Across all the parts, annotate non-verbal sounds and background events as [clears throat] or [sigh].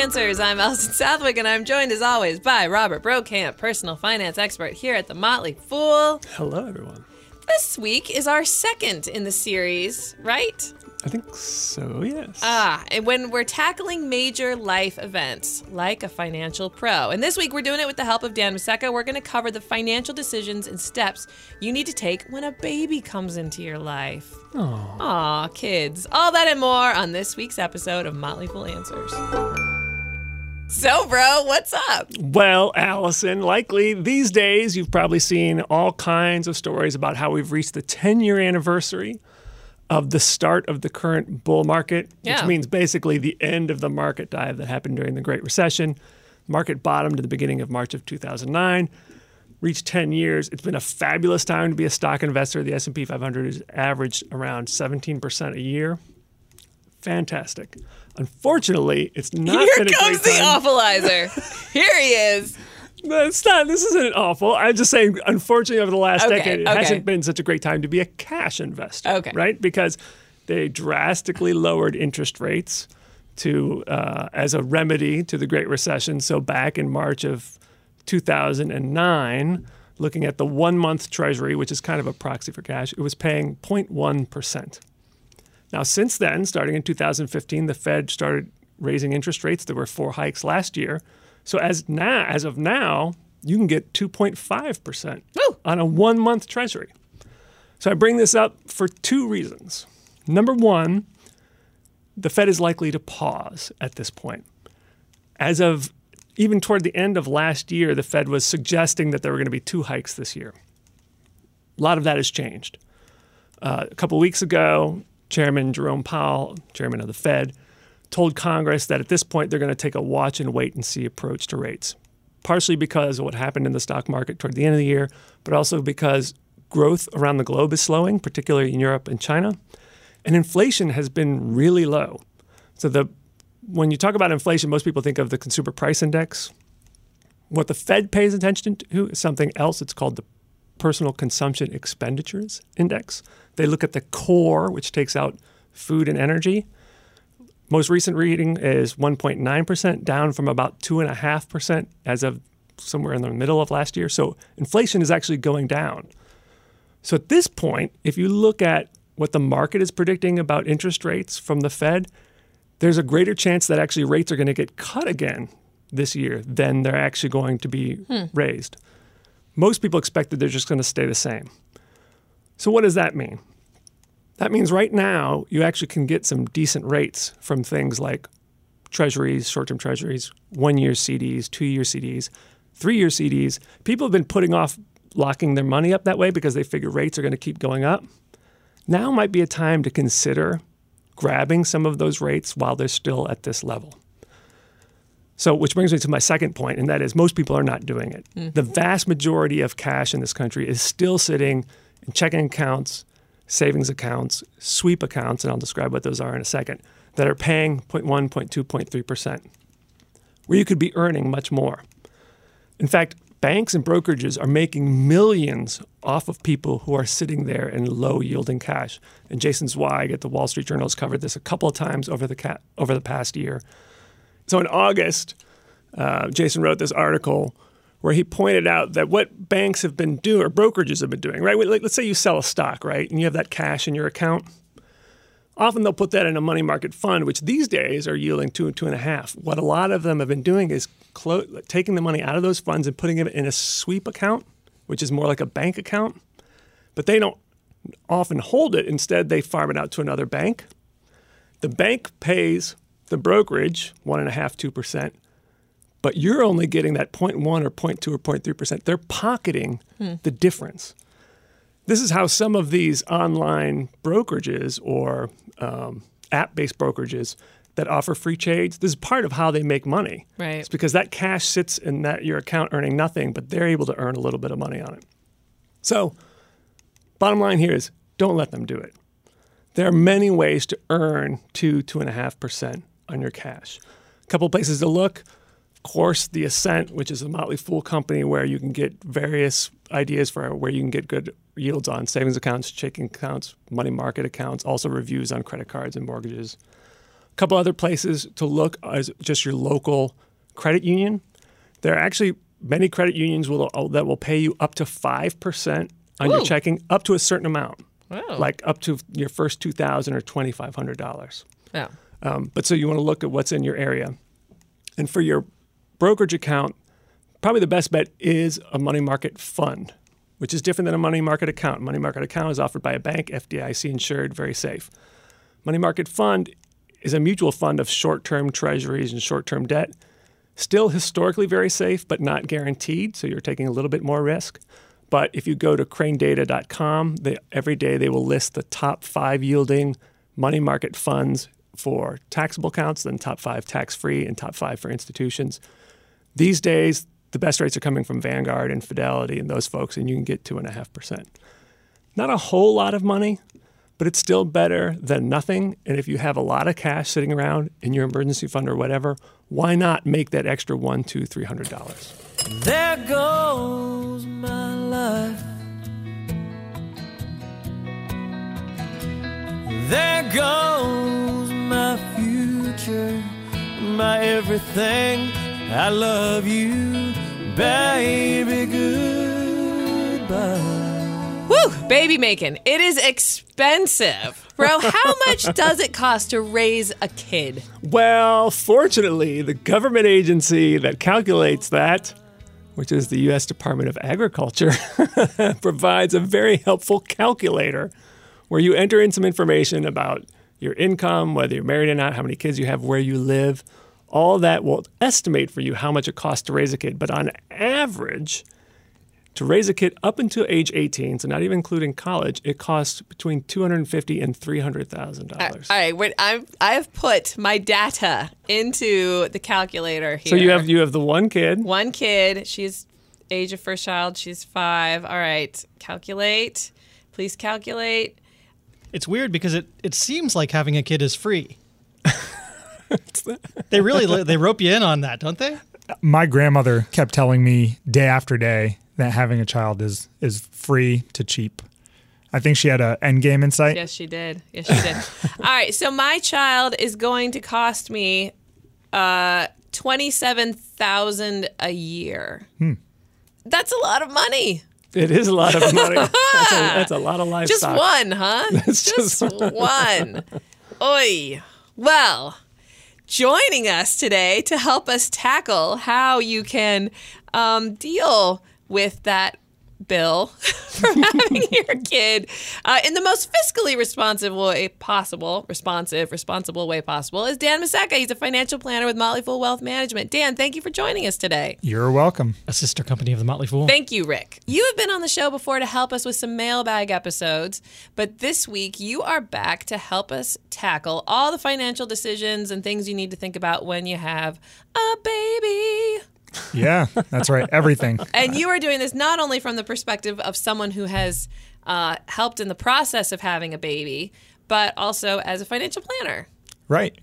Answers. I'm Alison Southwick, and I'm joined as always by Robert Brokamp, personal finance expert here at The Motley Fool. Hello, everyone. This week is our second in the series, right? I think so, yes. Ah, and when we're tackling major life events like a financial pro. And this week we're doing it with the help of Dan Maseka. We're going to cover the financial decisions and steps you need to take when a baby comes into your life. Aww. Aw, kids. All that and more on this week's episode of Motley Fool Answers. So, bro, what's up? Well, Alison, likely these days you've probably seen all kinds of stories about how we've reached the 10 year anniversary of the start of the current bull market, Yeah. which means basically the end of the market dive that happened during the Great Recession. Market bottomed at the beginning of March of 2009, reached 10 years. It's been a fabulous time to be a stock investor. The S&P 500 has averaged around 17% a year. Fantastic. Unfortunately, it's not Here comes great the awfulizer. [laughs] Here he is. No, it's not. This isn't awful. I'm just saying, unfortunately, over the last Okay, decade, it okay. hasn't been such a great time to be a cash investor. Okay. Right? Because they drastically lowered interest rates to uh, as a remedy to the Great Recession. So back in March of 2009, looking at the one month Treasury, which is kind of a proxy for cash, it was paying 0.1 percent. Now, since then, starting in 2015, the Fed started raising interest rates. There were four hikes last year. So as now, as of now, you can get 2.5 percent Woo. on a one-month Treasury. So I bring this up for two reasons. Number one, the Fed is likely to pause at this point. As of even toward the end of last year, the Fed was suggesting that there were going to be two hikes this year. A lot of that has changed. Uh, a couple weeks ago, Chairman Jerome Powell, chairman of the Fed, told Congress that at this point they're going to take a watch and wait and see approach to rates, partially because of what happened in the stock market toward the end of the year, but also because growth around the globe is slowing, particularly in Europe and China, and inflation has been really low. So the when you talk about inflation, most people think of the consumer price index. What the Fed pays attention to is something else. It's called the personal consumption expenditures index. They look at the core, which takes out food and energy. Most recent reading is 1.9%, down from about 2.5% as of somewhere in the middle of last year. So inflation is actually going down. So at this point, if you look at what the market is predicting about interest rates from the Fed, there's a greater chance that actually rates are going to get cut again this year than they're actually going to be hmm. raised. Most people expect that they're just going to stay the same. So, what does that mean? That means right now you actually can get some decent rates from things like treasuries, short term treasuries, one year CDs, two year CDs, three year CDs. People have been putting off locking their money up that way because they figure rates are going to keep going up. Now might be a time to consider grabbing some of those rates while they're still at this level. So, which brings me to my second point, and that is most people are not doing it. Mm-hmm. The vast majority of cash in this country is still sitting in checking accounts, savings accounts, sweep accounts, and I'll describe what those are in a second, that are paying 0.1, 0.2, 0.3%, where you could be earning much more. In fact, banks and brokerages are making millions off of people who are sitting there in low yielding cash. And Jason Zweig at the Wall Street Journal has covered this a couple of times over the, ca- over the past year. So in August, uh, Jason wrote this article where he pointed out that what banks have been doing, or brokerages have been doing, right? Let's say you sell a stock, right? And you have that cash in your account. Often they'll put that in a money market fund, which these days are yielding two and two and a half. What a lot of them have been doing is clo- taking the money out of those funds and putting it in a sweep account, which is more like a bank account. But they don't often hold it. Instead, they farm it out to another bank. The bank pays the brokerage one and a half, two percent, 2%, but you're only getting that 0.1 or 0.2 or 0.3 percent. They're pocketing the difference. This is how some of these online brokerages or um, app-based brokerages that offer free trades. This is part of how they make money. Right. It's because that cash sits in that your account earning nothing, but they're able to earn a little bit of money on it. So, bottom line here is don't let them do it. There are many ways to earn two, two and a half percent on your cash. A couple places to look. Of course, the Ascent, which is a Motley Fool company where you can get various ideas for where you can get good yields on savings accounts, checking accounts, money market accounts, also reviews on credit cards and mortgages. A couple other places to look is just your local credit union. There are actually many credit unions will uh, that will pay you up to five percent on your checking, up to a certain amount, Wow. like up to your first two thousand or twenty five hundred dollars. Oh. Um, but so you want to look at what's in your area. And for your brokerage account, probably the best bet is a money market fund, which is different than a money market account. Money market account is offered by a bank, FDIC insured, very safe. Money market fund is a mutual fund of short term treasuries and short term debt. Still historically very safe, but not guaranteed. So you're taking a little bit more risk. But if you go to cranedata.com, they, every day they will list the top five yielding money market funds for taxable accounts, then top five tax free, and top five for institutions. These days, the best rates are coming from Vanguard and Fidelity and those folks, and you can get two and a half percent. Not a whole lot of money, but it's still better than nothing. And if you have a lot of cash sitting around in your emergency fund or whatever, why not make that extra one, two, three hundred dollars? There goes my life. There goes my my everything. I love you, baby. Goodbye. Woo! Baby making. It is expensive. Bro, how [laughs] much does it cost to raise a kid? Well, fortunately, the government agency that calculates that, which is the U.S. Department of Agriculture, [laughs] provides a very helpful calculator where you enter in some information about your income, whether you're married or not, how many kids you have, where you live. All that will estimate for you how much it costs to raise a kid. But on average, to raise a kid up until age 18, so not even including college, it costs between 250 and 300 thousand dollars. All right, wait, I'm, I have put my data into the calculator here. So you have you have the one kid. one kid. She's age of first child. She's five. All right, calculate. Please calculate. It's weird because it, it seems like having a kid is free. [laughs] they really they rope you in on that, don't they? my grandmother kept telling me day after day that having a child is is free to cheap. I think she had a end game insight. Yes, she did. Yes, she did. [laughs] All right, so my child is going to cost me uh, twenty-seven thousand a year. That's a lot of money. It is a lot of money. [laughs] that's, a, that's a lot of Just livestock. one, huh? [laughs] That's just, just one. Oi. Well, joining us today to help us tackle how you can um, deal with that bill [laughs] for [laughs] having your kid uh, in the most fiscally responsive way possible, responsive, responsible way possible, is Dan Maseka. He's a financial planner with Motley Fool Wealth Management. Dan, thank you for joining us today. You're welcome. A sister company of the Motley Fool. Thank you, Rick. You have been on the show before to help us with some mailbag episodes, but this week you are back to help us tackle all the financial decisions and things you need to think about when you have a baby. Yeah, that's right. Everything. [laughs] And you are doing this not only from the perspective of someone who has uh, helped in the process of having a baby, but also as a financial planner. Right.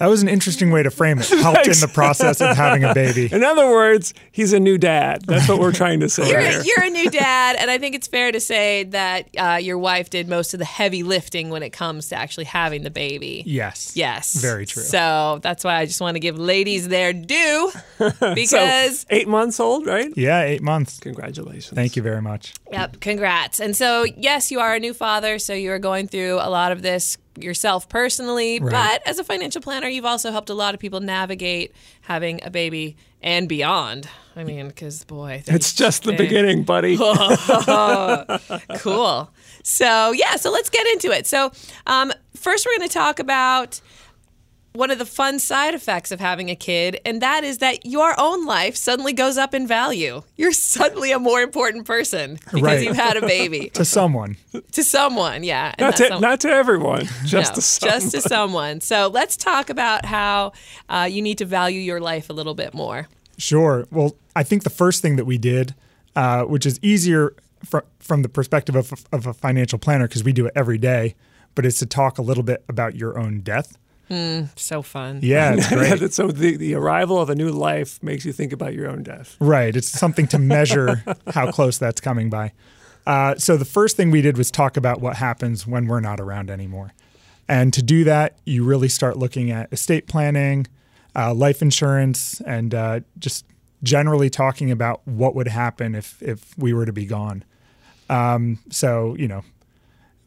That was an interesting way to frame it. [laughs] Helped in the process of having a baby. In other words, he's a new dad. That's what we're trying to say You're, here. you're a new dad, and I think it's fair to say that uh, your wife did most of the heavy lifting when it comes to actually having the baby. Yes. Yes. Very true. So that's why I just want to give ladies their due [laughs] So, because, eight months old, right? Yeah, eight months. Congratulations. Thank you very much. yep, congrats. And so, yes, you are a new father, so you are going through a lot of this yourself personally, Right. but as a financial planner, you've also helped a lot of people navigate having a baby and beyond. I mean, because boy, It's just the beginning, buddy. [laughs] [laughs] cool. So yeah, so let's get into it. So um, first, we're going to talk about one of the fun side effects of having a kid, and that is that your own life suddenly goes up in value. You're suddenly a more important person because Right. you've had a baby [laughs] To someone. to someone. Yeah, and not, to, some- not to everyone, [laughs] just no, to some. just to someone. So let's talk about how uh, you need to value your life a little bit more. Sure. Well, I think the first thing that we did, uh, which is easier fr- from the perspective of, of a financial planner, because we do it every day, but it's to talk a little bit about your own death. So fun. Yeah, [laughs] it's great. so the, the arrival of a new life makes you think about your own death. Right. It's something to measure [laughs] how close that's coming by. Uh, so the first thing we did was talk about what happens when we're not around anymore. And to do that, you really start looking at estate planning, uh, life insurance, and uh, just generally talking about what would happen if if we were to be gone. Um, so you know,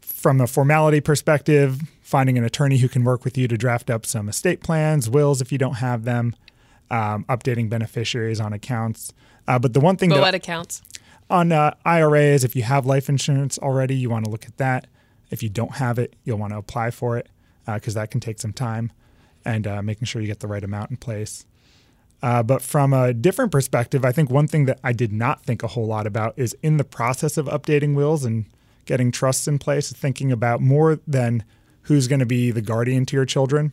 from a formality perspective, finding an attorney who can work with you to draft up some estate plans, wills if you don't have them, um, updating beneficiaries on accounts. Uh, but the one thing But that what accounts? on uh, IRAs, if you have life insurance already, you want to look at that. If you don't have it, you'll want to apply for it because that can take some time and uh, making sure you get the right amount in place. Uh, but from a different perspective, I think one thing that I did not think a whole lot about is in the process of updating wills and getting trusts in place, thinking about more than who's going to be the guardian to your children,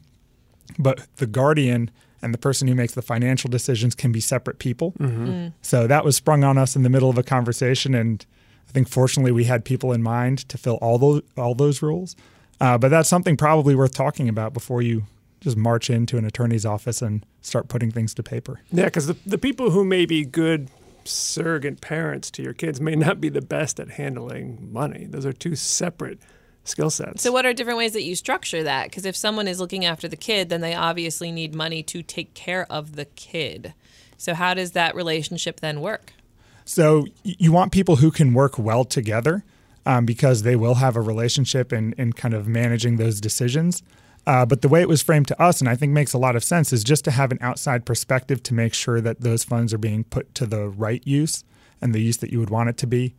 but the guardian and the person who makes the financial decisions can be separate people. So that was sprung on us in the middle of a conversation, and I think fortunately we had people in mind to fill all those all those roles. Uh, but that's something probably worth talking about before you just march into an attorney's office and start putting things to paper. Yeah, because the, the people who may be good surrogate parents to your kids may not be the best at handling money. Those are two separate skill sets. So, what are different ways that you structure that? Because if someone is looking after the kid, then they obviously need money to take care of the kid. So, how does that relationship then work? So you want people who can work well together um, because they will have a relationship in, in kind of managing those decisions. Uh, but the way it was framed to us, and I think makes a lot of sense, is just to have an outside perspective to make sure that those funds are being put to the right use and the use that you would want it to be,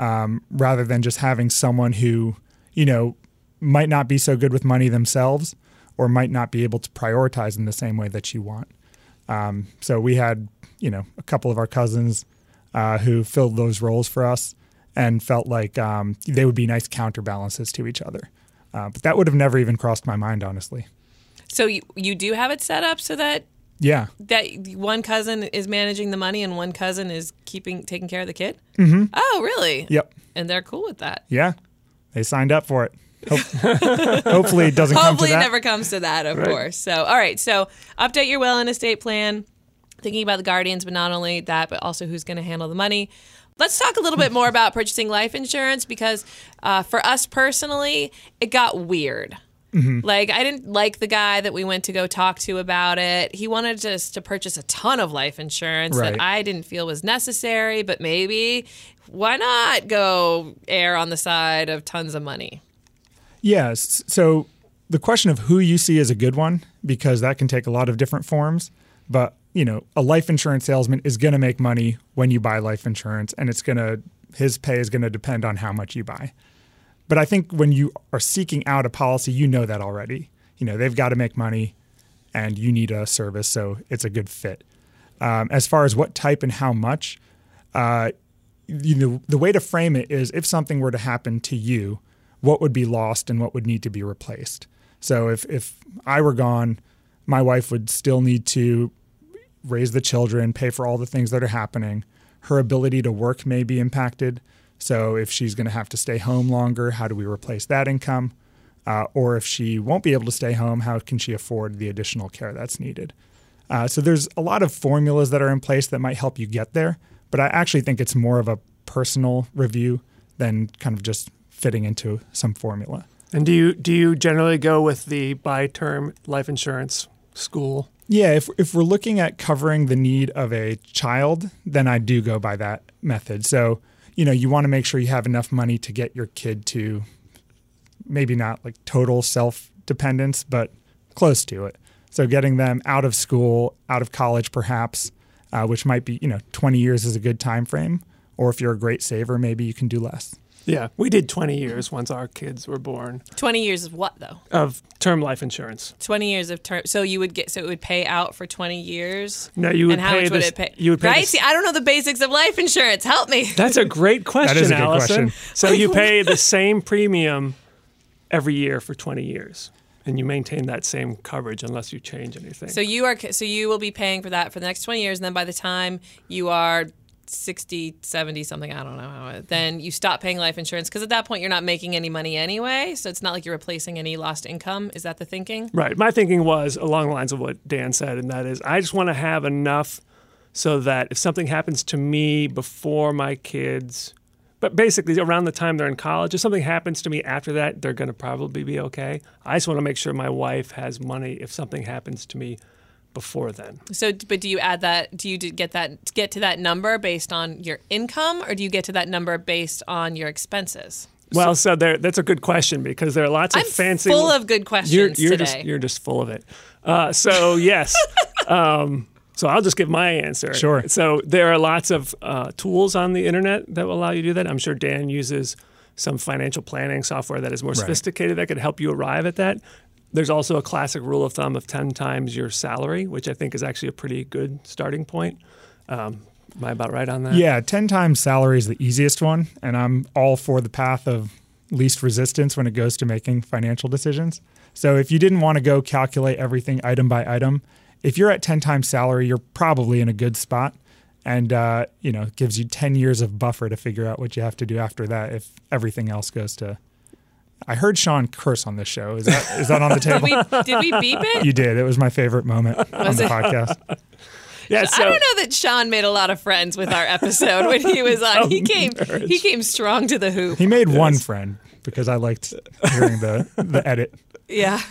um, rather than just having someone who, you know, might not be so good with money themselves or might not be able to prioritize in the same way that you want. Um, so we had, you know, a couple of our cousins uh, who filled those roles for us and felt like um, they would be nice counterbalances to each other. Uh, but that would have never even crossed my mind, honestly. So, you, you do have it set up so that Yeah. that one cousin is managing the money and one cousin is keeping taking care of the kid. Mm-hmm. Oh, really? Yep. And they're cool with that. Yeah. They signed up for it. Hope- [laughs] Hopefully, it doesn't come to Hopefully, it that. never comes to that, of course. So, all right. So, update your will and estate plan. Thinking about the guardians, but not only that, but also who's going to handle the money. Let's talk a little bit more about purchasing life insurance because uh, for us personally, it got weird. Like, I didn't like the guy that we went to go talk to about it. He wanted us to purchase a ton of life insurance Right. that I didn't feel was necessary, but maybe why not go err on the side of tons of money? Yes. So the question of who you see is a good one because that can take a lot of different forms. But, you know, a life insurance salesman is going to make money when you buy life insurance and it's going to, his pay is going to depend on how much you buy. But I think when you are seeking out a policy, you know that already. You know, they've got to make money and you need a service, so it's a good fit. Um, as far as what type and how much, uh, you know, the way to frame it is if something were to happen to you, what would be lost and what would need to be replaced. So if if I were gone, my wife would still need to raise the children, pay for all the things that are happening. Her ability to work may be impacted. So if she's going to have to stay home longer, how do we replace that income? Uh, or if she won't be able to stay home, how can she afford the additional care that's needed? Uh, so there's a lot of formulas that are in place that might help you get there, but I actually think it's more of a personal review than kind of just fitting into some formula. and do you do you generally go with the buy term life insurance school? Yeah, if if we're looking at covering the need of a child, then I do go by that method. So, you know, you want to make sure you have enough money to get your kid to maybe not like total self dependence, but close to it. So, getting them out of school, out of college, perhaps, uh, which might be you know, 20 years is a good time frame. Or if you're a great saver, maybe you can do less. Yeah, we did 20 years once our kids were born 20 years of what, though? of term life insurance. 20 years of term. So you would get, so it would pay out for 20 years? No, you would and how pay much would it pay? you would pay right? this- See, I don't know the basics of life insurance. Help me. That's a great [laughs] question, is a good Alison. question. So you [laughs] pay the same premium every year for 20 years, and you maintain that same coverage unless you change anything. So you are, so you will be paying for that for the next 20 years. And then by the time you are 60, 70 something, I don't know how, then you stop paying life insurance because at that point you're not making any money anyway. So it's not like you're replacing any lost income. Is that the thinking? Right. My thinking was along the lines of what Dan said, and that is I just want to have enough so that if something happens to me before my kids, but basically, around the time they're in college, if something happens to me after that, they're going to probably be okay. I just want to make sure my wife has money if something happens to me before then. So, but do you add that? Do you get that get to that number based on your income, or do you get to that number based on your expenses? Well, so there, that's a good question because there are lots of I'm fancy. full of good questions you're, you're today. Just, you're just full of it. Uh, so [laughs] yes. um, so I'll just give my answer. Sure. So there are lots of uh, tools on the internet that will allow you to do that. I'm sure Dan uses some financial planning software that is more sophisticated that could help you arrive at that. There's also a classic rule of thumb of 10 times your salary, which I think is actually a pretty good starting point. Um, am I about right on that? Yeah, 10 times salary is the easiest one. And I'm all for the path of least resistance when it goes to making financial decisions. So if you didn't want to go calculate everything item by item, if you're at 10 times salary, you're probably in a good spot. And, uh, you know, it gives you 10 years of buffer to figure out what you have to do after that if everything else goes to. I heard Sean curse on this show. Is that is that on the [laughs] table? we, did we beep it? you did. It was my favorite moment [laughs] on the it? podcast. [laughs] Yeah. I don't know that Sean made a lot of friends with our episode when he was on. He came he came strong to the hoop. He made one friend because I liked hearing the, the edit. Yeah. [laughs]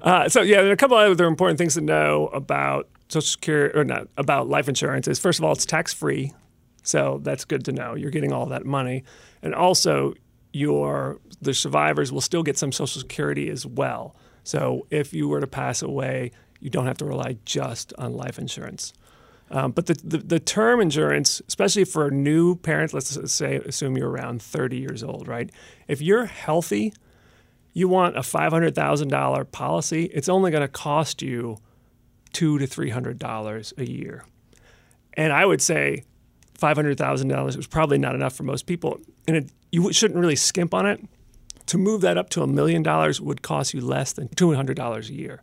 Uh, so yeah, there are a couple other important things to know about Social Security or not about life insurance. Is first of all, it's tax free, so that's good to know. You're getting all that money, and also your the survivors will still get some Social Security as well. So if you were to pass away, you don't have to rely just on life insurance. Um, but the, the, the term insurance, especially for new parents, let's say assume you're around 30 years old, right? If you're healthy, you want a $500,000 policy, it's only going to cost you two to $300 a year. And I would say $500,000 is probably not enough for most people. And it, you shouldn't really skimp on it. To move that up to a million dollars would cost you less than $200 a year.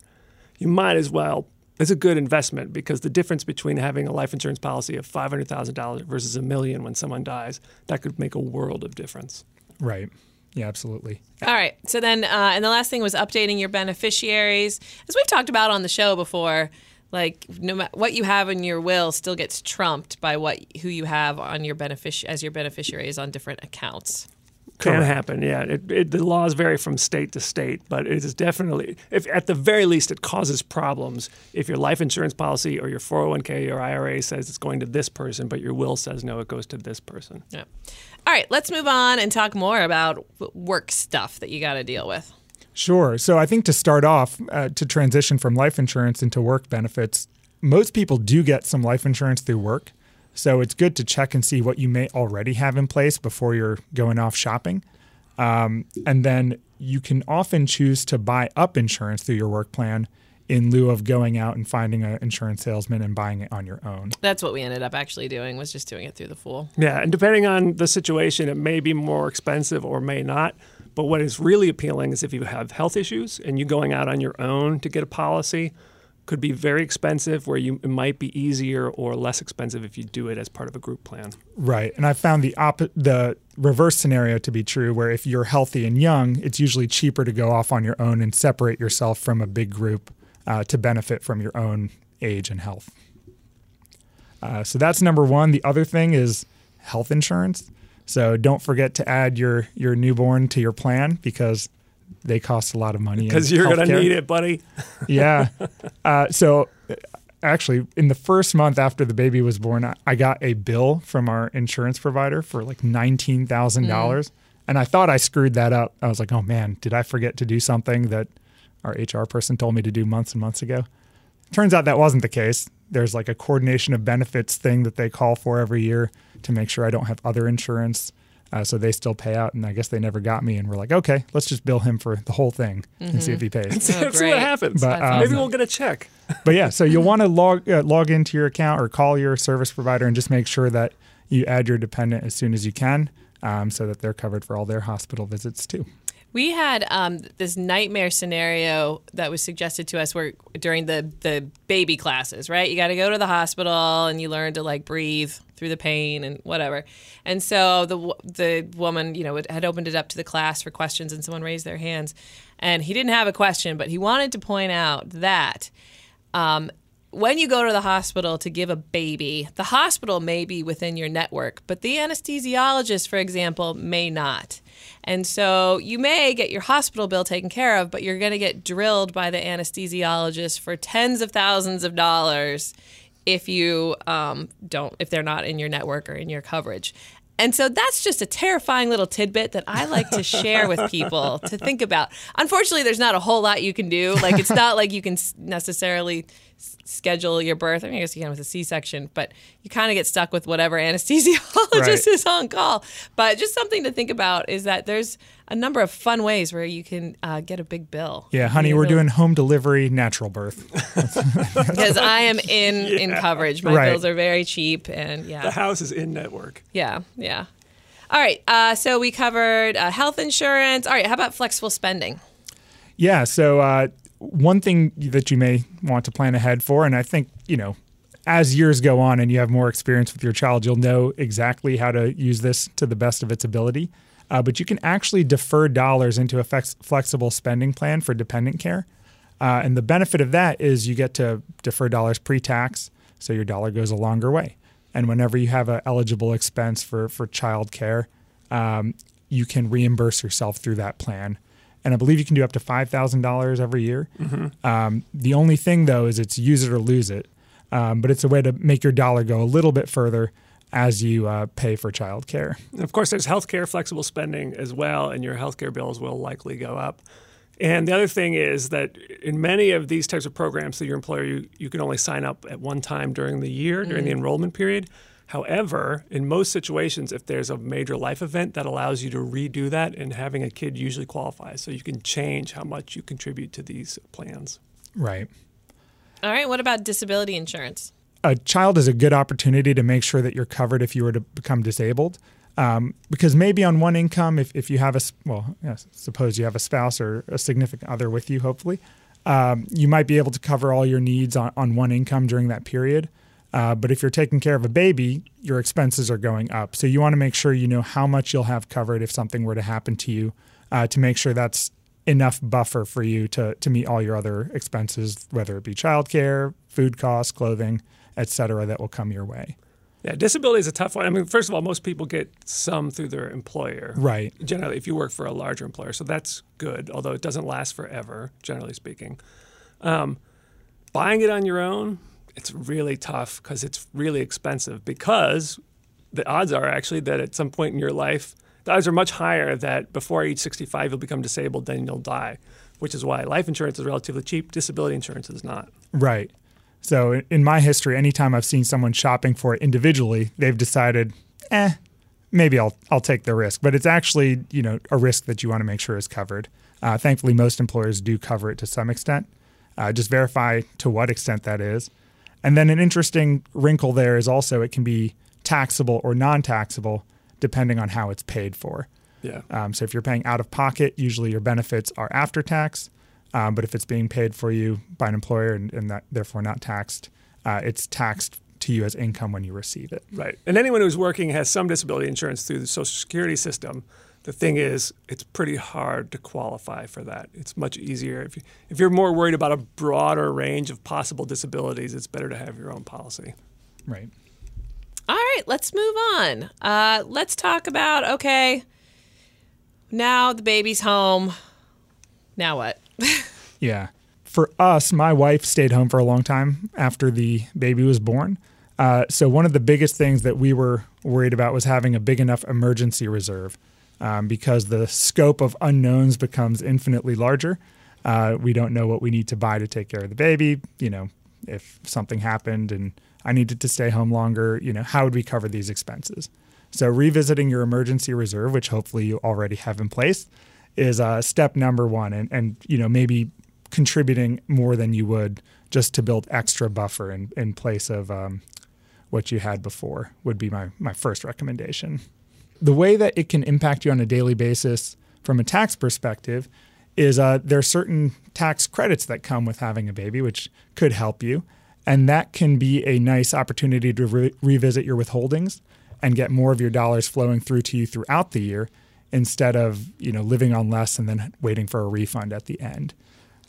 You might as well, it's a good investment because the difference between having a life insurance policy of $500,000 versus a million when someone dies, that could make a world of difference. Right. Yeah, absolutely. All right. So then, uh, and the last thing was updating your beneficiaries. As we've talked about on the show before, like no matter what you have in your will still gets trumped by what who you have on your benefic- as your beneficiaries on different accounts. Can happen, yeah. It, it, the laws vary from state to state, but it is definitely, if at the very least, it causes problems if your life insurance policy or your 401k or IRA says it's going to this person, but your will says no, it goes to this person. Yeah. All right. Let's move on and talk more about work stuff that you got to deal with. Sure. So I think to start off, uh, to transition from life insurance into work benefits, most people do get some life insurance through work. So it's good to check and see what you may already have in place before you're going off shopping. Um, and then you can often choose to buy up insurance through your work plan in lieu of going out and finding an insurance salesman and buying it on your own. That's what we ended up actually doing was just doing it through the fool. Yeah, and depending on the situation, it may be more expensive or may not. But what is really appealing is if you have health issues and you going out on your own to get a policy could be very expensive where you it might be easier or less expensive if you do it as part of a group plan. Right. And I found the op- the reverse scenario to be true where if you're healthy and young, it's usually cheaper to go off on your own and separate yourself from a big group uh, to benefit from your own age and health. Uh, so that's number one. The other thing is health insurance. So don't forget to add your your newborn to your plan because they cost a lot of money. Because you're going to need it, buddy. [laughs] Yeah. Uh, so uh, actually, in the first month after the baby was born, I- I got a bill from our insurance provider for like nineteen thousand dollars, and I thought I screwed that up. I was like, "Oh man, did I forget to do something that our HR person told me to do months and months ago?" Turns out that wasn't the case. There's like a coordination of benefits thing that they call for every year to make sure I don't have other insurance. Uh, so they still pay out, and I guess they never got me. And we're like, okay, let's just bill him for the whole thing and see if he pays. [laughs] Oh, See great. what happens. But, um, Maybe we'll get a check. [laughs] but yeah, so you'll want to log uh, log into your account or call your service provider and just make sure that you add your dependent as soon as you can, um, so that they're covered for all their hospital visits too. We had um, this nightmare scenario that was suggested to us where during the the baby classes, right? You got to go to the hospital and you learn to like breathe through the pain and whatever. And so the the woman, you know, had opened it up to the class for questions, and someone raised their hands, and he didn't have a question, but he wanted to point out that um, when you go to the hospital to give a baby, the hospital may be within your network, but the anesthesiologist, for example, may not. And so you may get your hospital bill taken care of, but you're going to get drilled by the anesthesiologist for tens of thousands of dollars if you um, don't, if they're not in your network or in your coverage. And so that's just a terrifying little tidbit that I like to share with people to think about. Unfortunately, there's not a whole lot you can do. Like, it's not like you can necessarily s- schedule your birth. I mean, I guess you can with a C section, but you kind of get stuck with whatever anesthesiologist [laughs] Right. is on call. But just something to think about is that there's a number of fun ways where you can uh, get a big bill. Yeah, honey, we're doing home delivery, natural birth. [laughs] [laughs] because I am in in coverage. My Right. bills are very cheap, and yeah, The house is in network. Yeah, yeah. All right. Uh, so we covered uh, health insurance. All right. How about flexible spending? Yeah. So uh, one thing that you may want to plan ahead for, and I think you know, as years go on and you have more experience with your child, you'll know exactly how to use this to the best of its ability. Uh, but you can actually defer dollars into a flex- flexible spending plan for dependent care. Uh, and the benefit of that is you get to defer dollars pre-tax, so your dollar goes a longer way. And whenever you have an eligible expense for for child care, um, you can reimburse yourself through that plan. And I believe you can do up to five thousand dollars every year. Um, the only thing though is it's use it or lose it. Um, but it's a way to make your dollar go a little bit further as you uh, pay for child care. And of course, there's healthcare flexible spending as well, and your healthcare bills will likely go up. And the other thing is that in many of these types of programs that your employer, you, you can only sign up at one time during the year, during the enrollment period. However, in most situations, if there's a major life event that allows you to redo that, and having a kid usually qualifies. So you can change how much you contribute to these plans. Right. All right. What about disability insurance? a child is a good opportunity to make sure that you're covered if you were to become disabled. Um, because maybe on one income, if, if you have a, well, yes, suppose you have a spouse or a significant other with you, hopefully, um, you might be able to cover all your needs on, on one income during that period. Uh, but if you're taking care of a baby, your expenses are going up. So you want to make sure you know how much you'll have covered if something were to happen to you uh, to make sure that's enough buffer for you to, to meet all your other expenses, whether it be childcare, food costs, clothing, et cetera, that will come your way. Yeah, disability is a tough one. I mean, first of all, most people get some through their employer. Right. Generally, if you work for a larger employer, so that's good. Although it doesn't last forever, generally speaking. Um, buying it on your own, it's really tough because it's really expensive. Because the odds are actually that at some point in your life, the odds are much higher that before age 65 you'll become disabled, then you'll die. Which is why life insurance is relatively cheap. Disability insurance is not. Right. So in- in my history, anytime I've seen someone shopping for it individually, they've decided, eh, maybe I'll I'll take the risk. But it's actually you know a risk that you want to make sure is covered. Uh, thankfully, most employers do cover it to some extent. Uh, just verify to what extent that is. And then an interesting wrinkle there is also it can be taxable or non-taxable depending on how it's paid for. Yeah. Um, so if you're paying out of pocket, usually your benefits are after tax. Um, but if it's being paid for you by an employer and, and that therefore not taxed, uh, it's taxed to you as income when you receive it. Right. And anyone who's working has some disability insurance through the Social Security system. The thing is, it's pretty hard to qualify for that. It's much easier. If, you, if you're more worried about a broader range of possible disabilities, it's better to have your own policy. Right. All right. Let's move on. Uh, let's talk about okay. Now the baby's home. Now what? [laughs] Yeah. For us, my wife stayed home for a long time after the baby was born. Uh, so one of the biggest things that we were worried about was having a big enough emergency reserve, um, because the scope of unknowns becomes infinitely larger. Uh, we don't know what we need to buy to take care of the baby. You know, if something happened and I needed to stay home longer, you know, how would we cover these expenses? So revisiting your emergency reserve, which hopefully you already have in place, is uh, step number one, and and you know maybe contributing more than you would just to build extra buffer in, in place of um, what you had before would be my, my first recommendation. The way that it can impact you on a daily basis from a tax perspective is uh, there are certain tax credits that come with having a baby, which could help you. And that can be a nice opportunity to re- revisit your withholdings and get more of your dollars flowing through to you throughout the year instead of you know living on less and then waiting for a refund at the end.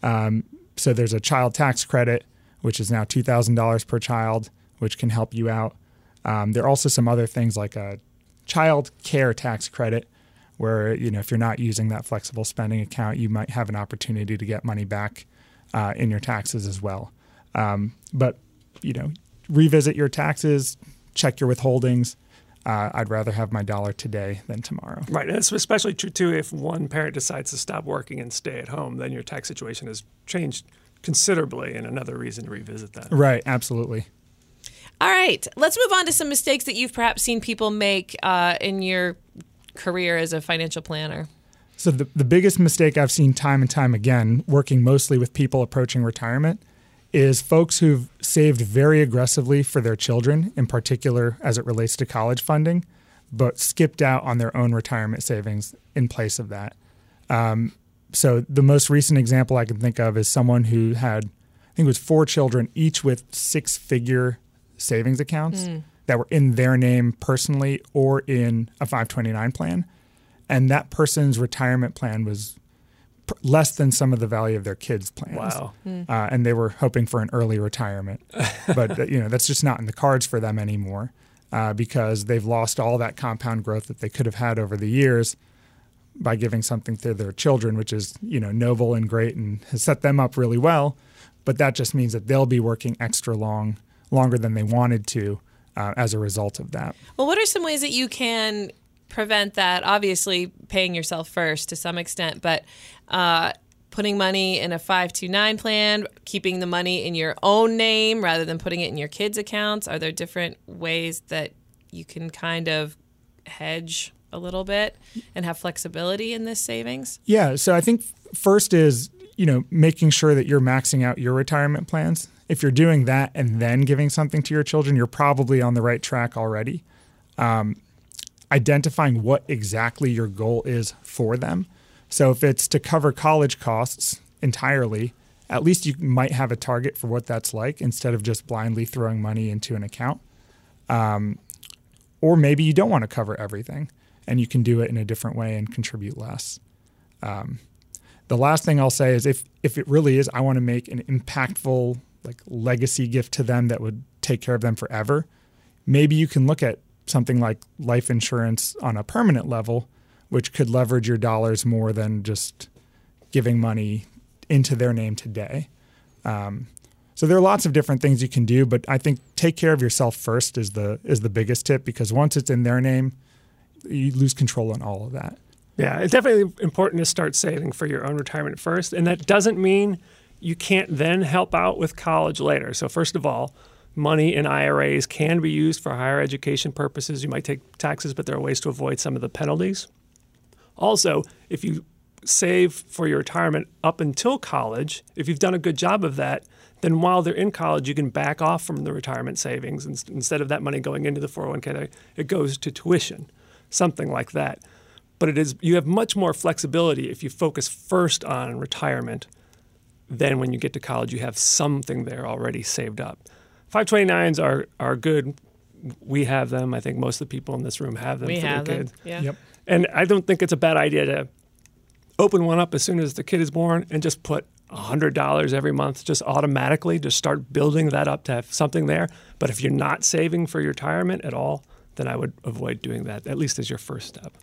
Um, so there's a child tax credit, which is now $2,000 per child, which can help you out. Um, there are also some other things like a child care tax credit, where you know if you're not using that flexible spending account, you might have an opportunity to get money back uh, in your taxes as well. Um, but you know, revisit your taxes, check your withholdings. Uh, I'd rather have my dollar today than tomorrow. Right, and it's especially true too if one parent decides to stop working and stay at home, then your tax situation has changed considerably, and another reason to revisit that. Right, absolutely. All right, let's move on to some mistakes that you've perhaps seen people make uh, in your career as a financial planner. So the, the biggest mistake I've seen time and time again, working mostly with people approaching retirement, is folks who've saved very aggressively for their children, in particular as it relates to college funding, but skipped out on their own retirement savings in place of that. Um, so the most recent example I can think of is someone who had, I think it was four children, each with six figure savings accounts that were in their name personally or in a 529 plan. And that person's retirement plan was pr- less than some of the value of their kids' plans. Wow. Uh, and they were hoping for an early retirement. [laughs] but, uh, you know, that's just not in the cards for them anymore uh, because they've lost all that compound growth that they could have had over the years by giving something to their children, which is, you know, noble and great and has set them up really well. But that just means that they'll be working extra long, longer than they wanted to uh, as a result of that. Well, what are some ways that you can prevent that? Obviously, paying yourself first to some extent, but uh, putting money in a 529 plan, keeping the money in your own name rather than putting it in your kids' accounts. Are there different ways that you can kind of hedge a little bit and have flexibility in this savings? Yeah. So I think first is, you know, making sure that you're maxing out your retirement plans. If you're doing that and then giving something to your children, you're probably on the right track already. Um, identifying what exactly your goal is for them. So if it's to cover college costs entirely, at least you might have a target for what that's like instead of just blindly throwing money into an account. Um, or maybe you don't want to cover everything and you can do it in a different way and contribute less. Um, the last thing I'll say is if if it really is, I want to make an impactful like legacy gift to them that would take care of them forever. Maybe you can look at something like life insurance on a permanent level, which could leverage your dollars more than just giving money into their name today. Um, so there are lots of different things you can do, but I think take care of yourself first is the is the biggest tip because once it's in their name, you lose control on all of that. Yeah, it's definitely important to start saving for your own retirement first. And that doesn't mean you can't then help out with college later. So, first of all, money in IRAs can be used for higher education purposes. You might take taxes, but there are ways to avoid some of the penalties. Also, if you save for your retirement up until college, if you've done a good job of that, then while they're in college, you can back off from the retirement savings. Instead of that money going into the 401k, it goes to tuition, something like that. But it is you have much more flexibility if you focus first on retirement. Then when you get to college, you have something there already saved up. 529s are are good. We have them. I think most of the people in this room have them We for have their them. kids. Yeah. And I don't think it's a bad idea to open one up as soon as the kid is born and just put $100 every month just automatically, just start building that up to have something there. But if you're not saving for your retirement at all, then I would avoid doing that, at least as your first step.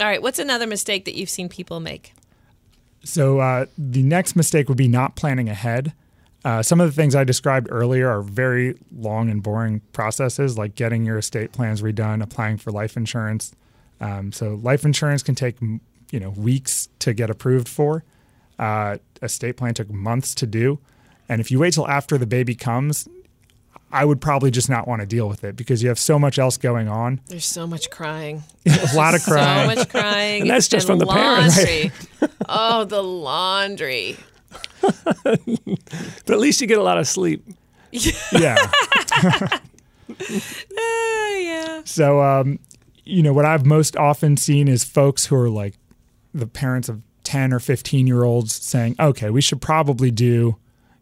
All right. What's another mistake that you've seen people make? So uh, the next mistake would be not planning ahead. Uh, some of the things I described earlier are very long and boring processes, like getting your estate plans redone, applying for life insurance. Um, so life insurance can take you know weeks to get approved for. Uh, estate plan took months to do, and if you wait till after the baby comes, I would probably just not want to deal with it because you have so much else going on. There's so much crying. [laughs] a lot of crying. [laughs] So much crying. [laughs] And that's just from the parents. laundry. oh, the laundry. But at least you get a lot of sleep. yeah. Uh, yeah. So, um, you know, what I've most often seen is folks who are like the parents of 10 or 15 year olds saying, okay, we should probably do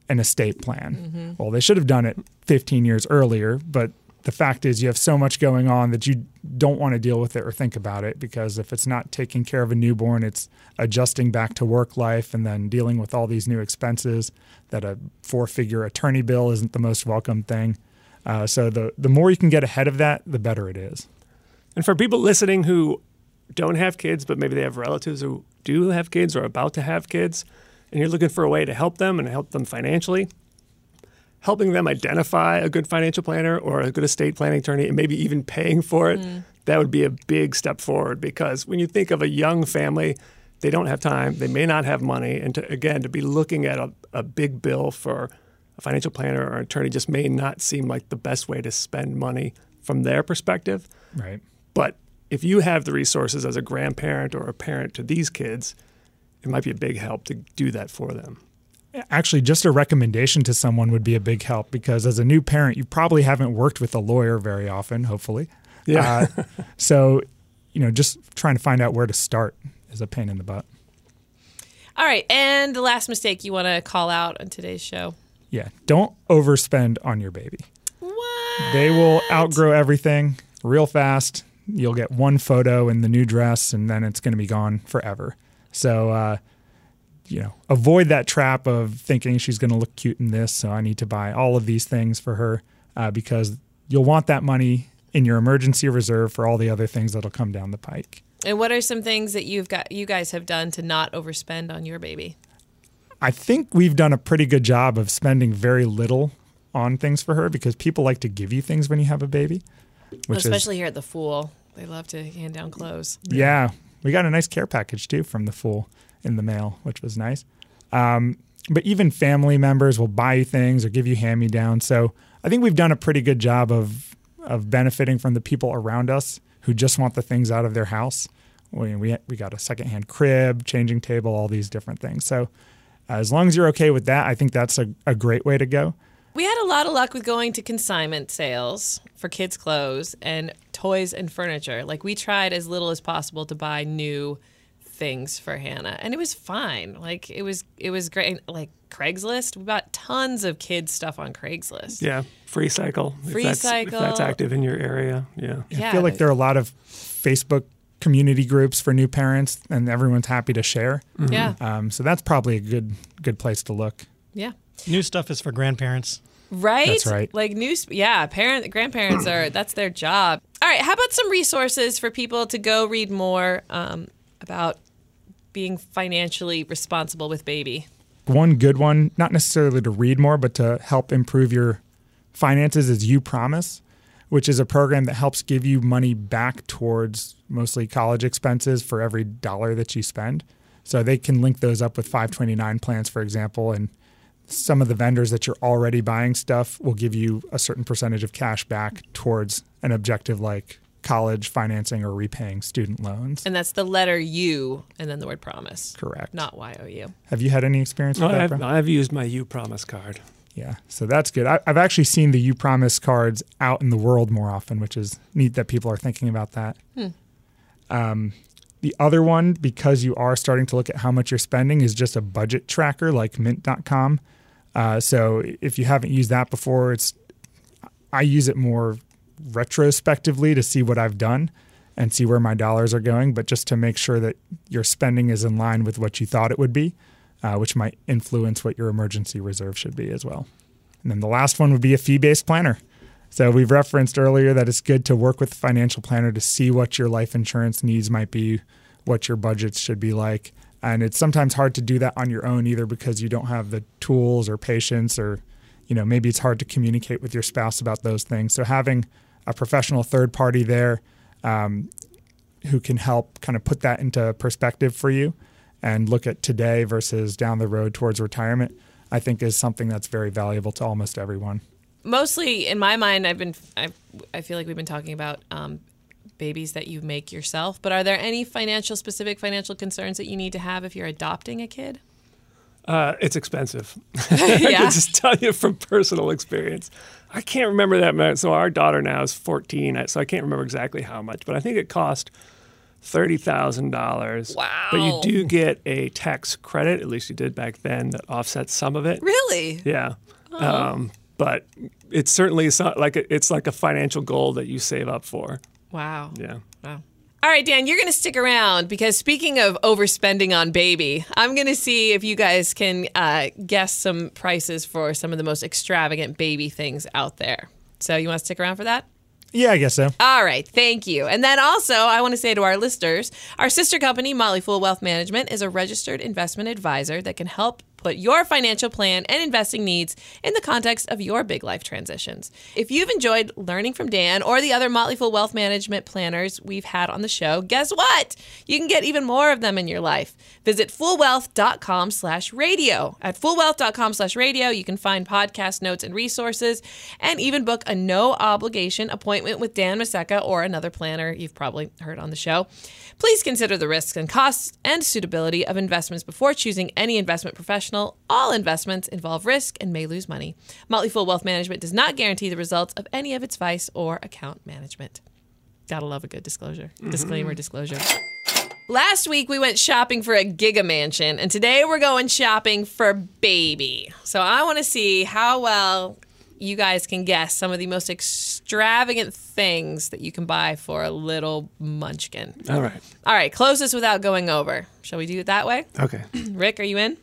an estate plan. Well, they should have done it 15 years earlier, but the fact is, you have so much going on that you don't want to deal with it or think about it because if it's not taking care of a newborn, it's adjusting back to work life and then dealing with all these new expenses. That a four figure attorney bill isn't the most welcome thing. Uh, so the the more you can get ahead of that, the better it is. And for people listening who don't have kids, but maybe they have relatives who do have kids or are about to have kids, and you're looking for a way to help them and help them financially, helping them identify a good financial planner or a good estate planning attorney and maybe even paying for it, mm. that would be a big step forward because when you think of a young family, they don't have time, they may not have money, and to, again, to be looking at a, a big bill for a financial planner or attorney just may not seem like the best way to spend money from their perspective. Right. But if you have the resources as a grandparent or a parent to these kids, it might be a big help to do that for them. Actually, just a recommendation to someone would be a big help because as a new parent, you probably haven't worked with a lawyer very often, hopefully. Yeah. Uh, [laughs] so, you know, just trying to find out where to start is a pain in the butt. All right, and the last mistake you want to call out on today's show. Yeah. Don't overspend on your baby. What? They will outgrow everything real fast. You'll get one photo in the new dress and then it's going to be gone forever. So, uh, you know, avoid that trap of thinking she's going to look cute in this. So I need to buy all of these things for her uh, because you'll want that money in your emergency reserve for all the other things that'll come down the pike. And what are some things that you've got you guys have done to not overspend on your baby? I think we've done a pretty good job of spending very little on things for her because people like to give you things when you have a baby, which is Especially here at the Fool. They love to hand down clothes. Yeah, we got a nice care package too from the Fool in the mail, which was nice. Um, but even family members will buy you things or give you hand me downs. So I think we've done a pretty good job of of benefiting from the people around us who just want the things out of their house. We we, we got a secondhand crib, changing table, all these different things. So as long as you're okay with that, I think that's a, a great way to go. We had a lot of luck with going to consignment sales for kids' clothes and toys and furniture. Like we tried as little as possible to buy new things for Hannah, and it was fine. Like it was it was great. Like Craigslist, we bought tons of kids stuff on Craigslist. Yeah. Free cycle. Free if that's, If that's active in your area. Yeah. Yeah, I feel like there are a lot of Facebook community groups for new parents, and everyone's happy to share. Yeah, Um, so that's probably a good good place to look. yeah. New stuff is for grandparents. Right? That's right. Like news yeah, parent grandparents are that's their job. All right, how about some resources for people to go read more um, about being financially responsible with baby? One good one, not necessarily to read more, but to help improve your finances, is You Promise, which is a program that helps give you money back towards mostly college expenses for every dollar that you spend. So they can link those up with 529 plans, for example, and some of the vendors that you're already buying stuff will give you a certain percentage of cash back towards an objective like college financing or repaying student loans. And that's the letter U and then the word promise. Correct. Not Y O U. Have you had any experience with No, that? I've, Brian? I've used my U Promise card. Yeah, so that's good. I, I've actually seen the U Promise cards out in the world more often, which is neat that people are thinking about that. Um, the other one, because you are starting to look at how much you're spending, is just a budget tracker like Mint.com. Uh, so if you haven't used that before, it's I use it more retrospectively to see what I've done and see where my dollars are going, but just to make sure that your spending is in line with what you thought it would be, uh, which might influence what your emergency reserve should be as well. And then the last one would be a fee based planner. So we've referenced earlier that it's good to work with a financial planner to see what your life insurance needs might be, what your budgets should be like. And it's sometimes hard to do that on your own either because you don't have the tools or patience or you know maybe it's hard to communicate with your spouse about those things. So having a professional third party there um, who can help kind of put that into perspective for you and look at today versus down the road towards retirement, I think is something that's very valuable to almost everyone. Mostly in my mind, I've been I, I feel like we've been talking about um, babies that you make yourself. But are there any financial specific financial concerns that you need to have if you're adopting a kid? Uh, it's expensive. [laughs] I [laughs] can just tell you from personal experience. I can't remember that much. So our daughter now is 14, so I can't remember exactly how much, but I think it cost thirty thousand dollars. Wow. But you do get a tax credit, at least you did back then, that offsets some of it. Really? Yeah. Um, but it's certainly so- like a, it's like a financial goal that you save up for. Wow. Yeah. Wow. All right, Dan, you're going to stick around because speaking of overspending on baby, I'm going to see if you guys can uh, guess some prices for some of the most extravagant baby things out there. So, you want to stick around for that? Yeah, I guess so. All right, thank you. And then also, I want to say to our listeners, our sister company, Motley Fool Wealth Management, is a registered investment advisor that can help put your financial plan and investing needs in the context of your big life transitions. If you've enjoyed learning from Dan or the other Motley Fool Wealth Management planners we've had on the show, guess what? You can get even more of them in your life. Visit foolwealth.com slash radio. At foolwealth.com slash radio, you can find podcast notes and resources and even book a no obligation appointment with Dan Maseka or another planner you've probably heard on the show. Please consider the risks and costs and suitability of investments before choosing any investment professional. All investments involve risk and may lose money. Motley Fool Wealth Management does not guarantee the results of any of its advice or account management. Gotta love a good disclosure. Mm-hmm. Disclaimer, disclosure. Last week we went shopping for a Giga Mansion, and today we're going shopping for baby. So I want to see how well you guys can guess some of the most extravagant things that you can buy for a little munchkin. All right. All right, close this without going over. Shall we do it that way? Okay. [clears throat] Rick, are you in?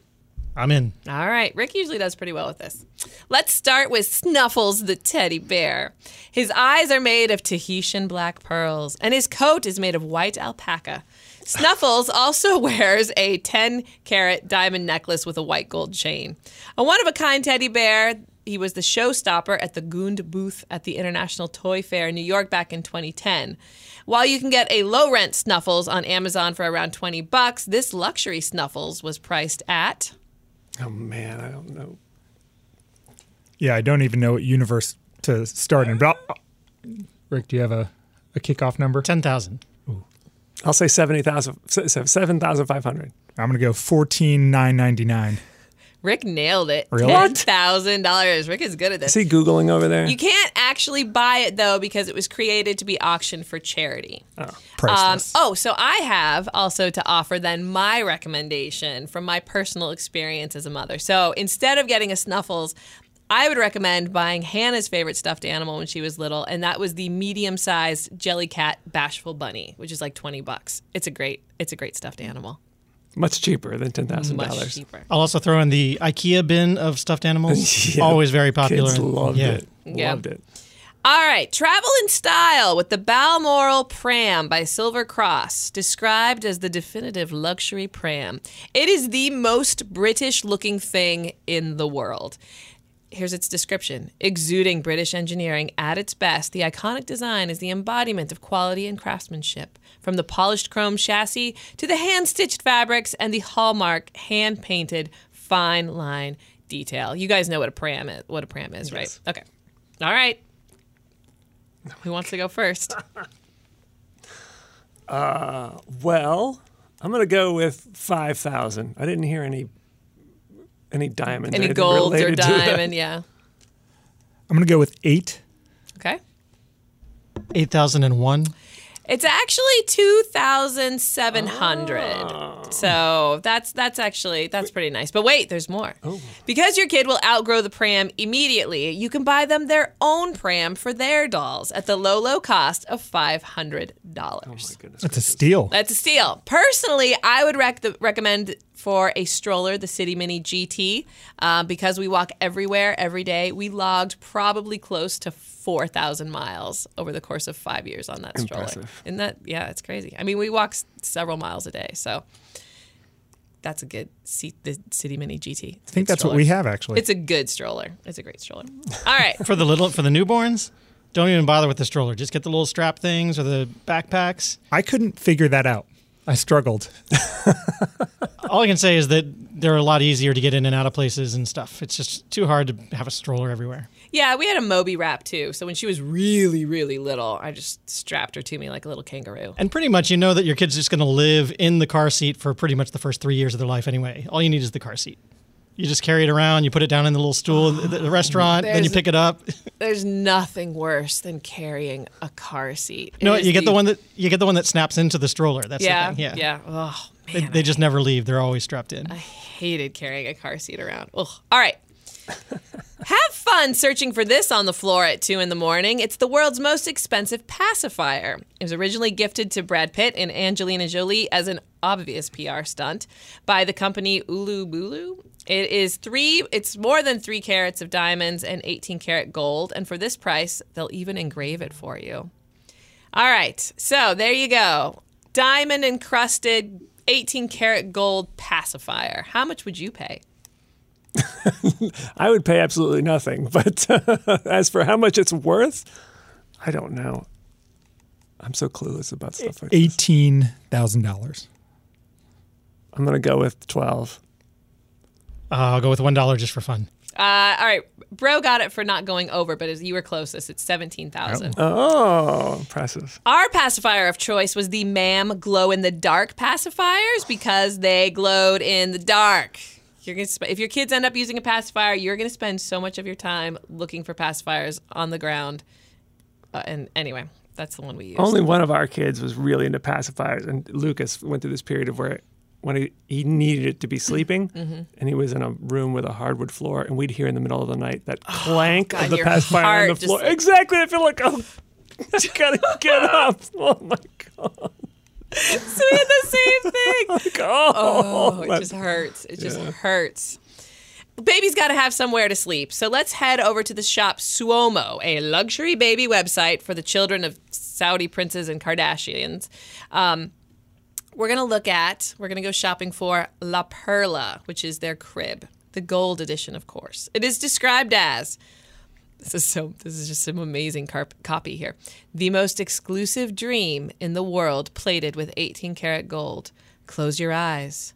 I'm in. All right. Rick usually does pretty well with this. Let's start with Snuffles the teddy bear. His eyes are made of Tahitian black pearls, and his coat is made of white alpaca. Snuffles [laughs] also wears a 10 carat diamond necklace with a white gold chain. A one of a kind teddy bear, he was the showstopper at the Gund booth at the International Toy Fair in New York back in 2010. While you can get a low rent Snuffles on Amazon for around 20 bucks, this luxury Snuffles was priced at Oh man, I don't know. Yeah, I don't even know what universe to start in. But I'll- Rick, do you have a, a kickoff number? Ten thousand. I'll say seventy thousand, seven thousand five hundred. I'm gonna go fourteen nine ninety nine. Rick nailed it. Really? Ten thousand dollars. Rick is good at this. Is he googling over there? You can't actually buy it though because it was created to be auctioned for charity. Um, Priceless. oh, so I have also to offer then my recommendation from my personal experience as a mother. So instead of getting a Snuffles, I would recommend buying Hannah's favorite stuffed animal when she was little, and that was the medium-sized Jellycat Bashful Bunny, which is like twenty bucks. It's a great, it's a great stuffed animal. Much cheaper than ten thousand Much dollars. cheaper. I'll also throw in the IKEA bin of stuffed animals. [laughs] Yeah, Always very popular. Kids loved yeah. it. Yeah. Loved it. All right, travel in style with the Balmoral Pram by Silver Cross, described as the definitive luxury pram. It is the most British looking thing in the world. Here's its description exuding British engineering at its best, the iconic design is the embodiment of quality and craftsmanship. From the polished chrome chassis to the hand stitched fabrics and the hallmark hand painted fine line detail. You guys know what a pram is, what a pram is, right? Okay. All right. Who wants to go first? [laughs] uh, Well, I'm gonna go with five thousand. I didn't hear any any diamonds. Any anything golds or related to that. diamond? Yeah. I'm gonna go with eight. Okay. Eight thousand and one. It's actually two thousand seven hundred. Ah. So that's that's actually that's pretty nice. But wait, there's more. Oh. Because your kid will outgrow the pram immediately, you can buy them their own pram for their dolls at the low low cost of five hundred dollars. Oh my goodness. That's a steal. That's a steal. Personally, I would rec- recommend for a stroller the City Mini GT uh, because we walk everywhere every day. We logged probably close to 4,000 miles over the course of five years on that stroller. Impressive. Isn't that, yeah, it's crazy. I mean, we walk s- several miles a day. So that's a good seat, the City Mini GT. I think that's what we have actually. It's a good stroller. It's a great stroller. All right. [laughs] For the little for the newborns, don't even bother with the stroller. Just get the little strap things or the backpacks. I couldn't figure that out. I struggled. [laughs] All I can say is that they're a lot easier to get in and out of places and stuff. It's just too hard to have a stroller everywhere. Yeah, we had a Moby wrap too. So when she was really, really little, I just strapped her to me like a little kangaroo. And pretty much, you know that your kid's just going to live in the car seat for pretty much the first three years of their life anyway. All you need is the car seat. You just carry it around, you put it down in the little stool at the, the [sighs] restaurant, then you pick it up. [laughs] There's nothing worse than carrying a car seat. No, you get the one that you get the one that snaps into the stroller. That's Yeah, the thing. Yeah, yeah. Oh They, man, they just never leave. They're always strapped in. I hated carrying a car seat around. Ugh. All right. [laughs] Have fun searching for this on the floor at 2 in the morning. It's the world's most expensive pacifier. It was originally gifted to Brad Pitt and Angelina Jolie as an obvious PR stunt by the company Ulubulu. It is three, it's more than three carats of diamonds and 18 karat gold. And for this price, they'll even engrave it for you. All right, so there you go. Diamond encrusted 18 karat gold pacifier. How much would you pay? [laughs] I would pay absolutely nothing. [laughs] But uh, as for how much it's worth, I don't know. I'm so clueless about stuff like this. Eighteen thousand dollars. I'm going to go with 12. Uh, I'll go with one dollar just for fun. Uh, all right, bro got it for not going over, but as you were closest. It's seventeen thousand. Oh, impressive. Our pacifier of choice was the MAM glow in the dark pacifiers because they glowed in the dark. You're gonna sp- if your kids end up using a pacifier, you're gonna spend so much of your time looking for pacifiers on the ground. Uh, and anyway, that's the one we used. Only one of our kids was really into pacifiers, and Lucas went through this period of where when he, he needed it to be sleeping, Mm-hmm. and he was in a room with a hardwood floor, and we'd hear in the middle of the night that clank Oh, God, of the pacifier on the floor. like- exactly. I feel like oh, [laughs] I gotta get [laughs] up. Oh my god. so we had the same thing. Like, [laughs] oh, Oh, it that- just hurts. It just hurts. Baby's got to have somewhere to sleep. So let's head over to the shop Suomo, a luxury baby website for the children of Saudi princes and Kardashians. Um, we're going to look at, we're going to go shopping for La Perla, which is their crib, the gold edition, of course. It is described as this is so this is just some amazing carp- copy here. The most exclusive dream in the world plated with 18 karat gold. Close your eyes.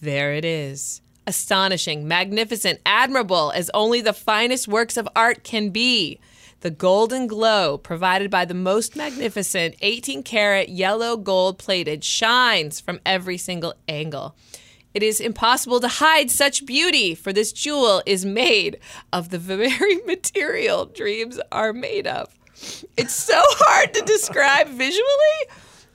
There it is. Astonishing, magnificent, admirable as only the finest works of art can be. The golden glow provided by the most magnificent 18 karat yellow gold plated shines from every single angle. It is impossible to hide such beauty, for this jewel is made of the [laughs] very material dreams are made of. It's so hard to describe visually,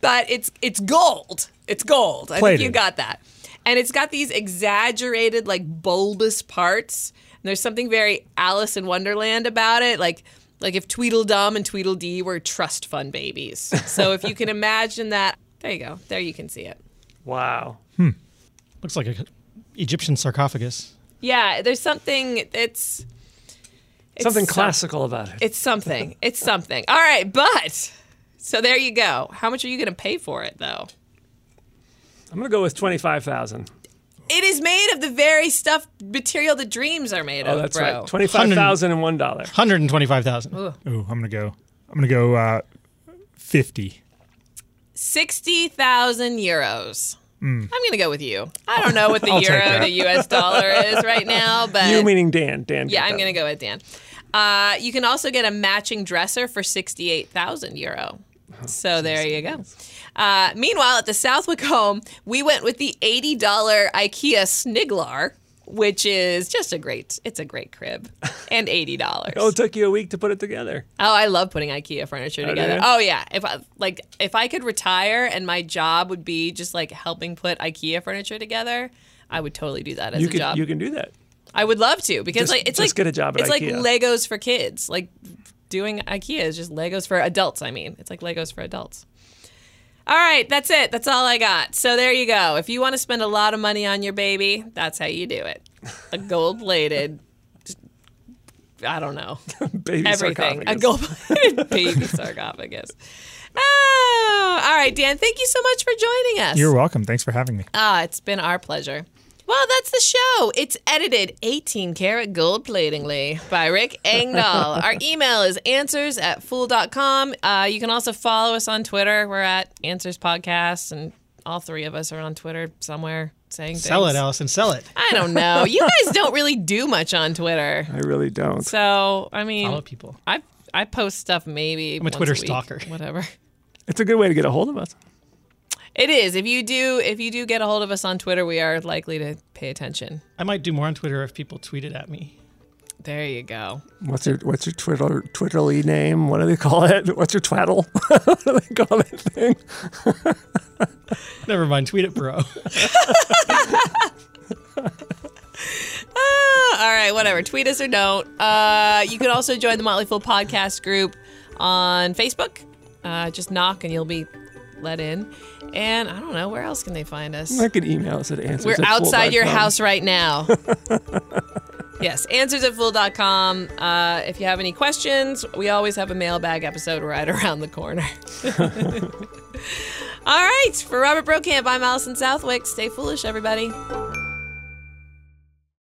but it's it's gold. It's gold. I think you got that. And it's got these exaggerated, like bulbous parts. And there's something very Alice in Wonderland about it, like like if Tweedledum and Tweedledee were trust fund babies. So if you can [laughs] imagine that, there you go. There you can see it. wow. Hmm. Looks like a Egyptian sarcophagus. Yeah, there's something. It's, it's Something some- classical about it. It's something. It's something. All right, but so there you go. How much are you going to pay for it, though? I'm gonna go with twenty-five thousand. It is made of the very stuff material that dreams are made Oh, of, that's bro. right. Twenty-five thousand and one dollar. Hundred and twenty-five thousand. Ooh, I'm gonna go. I'm gonna go uh, fifty. Sixty thousand euros. Hmm. I'm going to go with you. I don't know what the [laughs] euro that. to U.S. dollar is right now, [laughs] but You meaning Dan? Dan. yeah, I'm going to go with Dan. Uh, you can also get a matching dresser for 68,000 euro. So there you go. Uh, meanwhile, at the Southwick home, we went with the $80 IKEA Sniglar, which is just a great, it's a great crib, [laughs] and $80. Oh, it took you a week to put it together. Oh, I love putting IKEA furniture together. you? Oh yeah, if I like if I could retire and my job would be just like helping put IKEA furniture together, I would totally do that as You a can job. you can do that. I would love to because Just- like it's like get a job it's like Legos for kids. Like doing IKEA is just Legos for adults. I mean, it's like Legos for adults. All right, that's it. That's all I got. So there you go. If you want to spend a lot of money on your baby, that's how you do it. A [laughs] gold plated. I don't know [laughs] Baby everything. A sarcophagus. gold [laughs] baby sarcophagus. Oh, all right, Dan. Thank you so much for joining us. You're welcome. Thanks for having me. Ah, it's been our pleasure. Well, that's the show. It's edited 18 karat gold platingly by Rick Engdahl. Our [laughs] email is answers at fool.com. Uh, you can also follow us on Twitter. We're at Answers Podcast, and all three of us are on Twitter somewhere saying Sell it. Alison. Sell it. I don't know. You [laughs] guys don't really do much on Twitter. I really don't. So, I mean, Follow people. I I post stuff maybe. I'm a once Twitter week, stalker. Whatever. It's a good way to get a hold of us. It is. If you do, if you do get a hold of us on Twitter, we are likely to pay attention. I might do more on Twitter if people tweet it at me. There you go. What's your What's your Twitter Twitterly name? What do they call it? [laughs] What's your twaddle? [laughs] what do they call that thing? [laughs] Never mind. Tweet it, bro. Ah, all right. right, whatever. Tweet us or don't. Uh, you can also join the Motley Fool podcast group on Facebook. Uh, just knock and you'll be let in. And I don't know where else can they find us. I could email us at answers. We're at outside your house right now. [laughs] yes, answers at fool.com. Uh, if you have any questions, we always have a mailbag episode right [laughs] around the corner. [laughs] All right, for Robert Brokamp, I'm Alison Southwick. Stay foolish, everybody.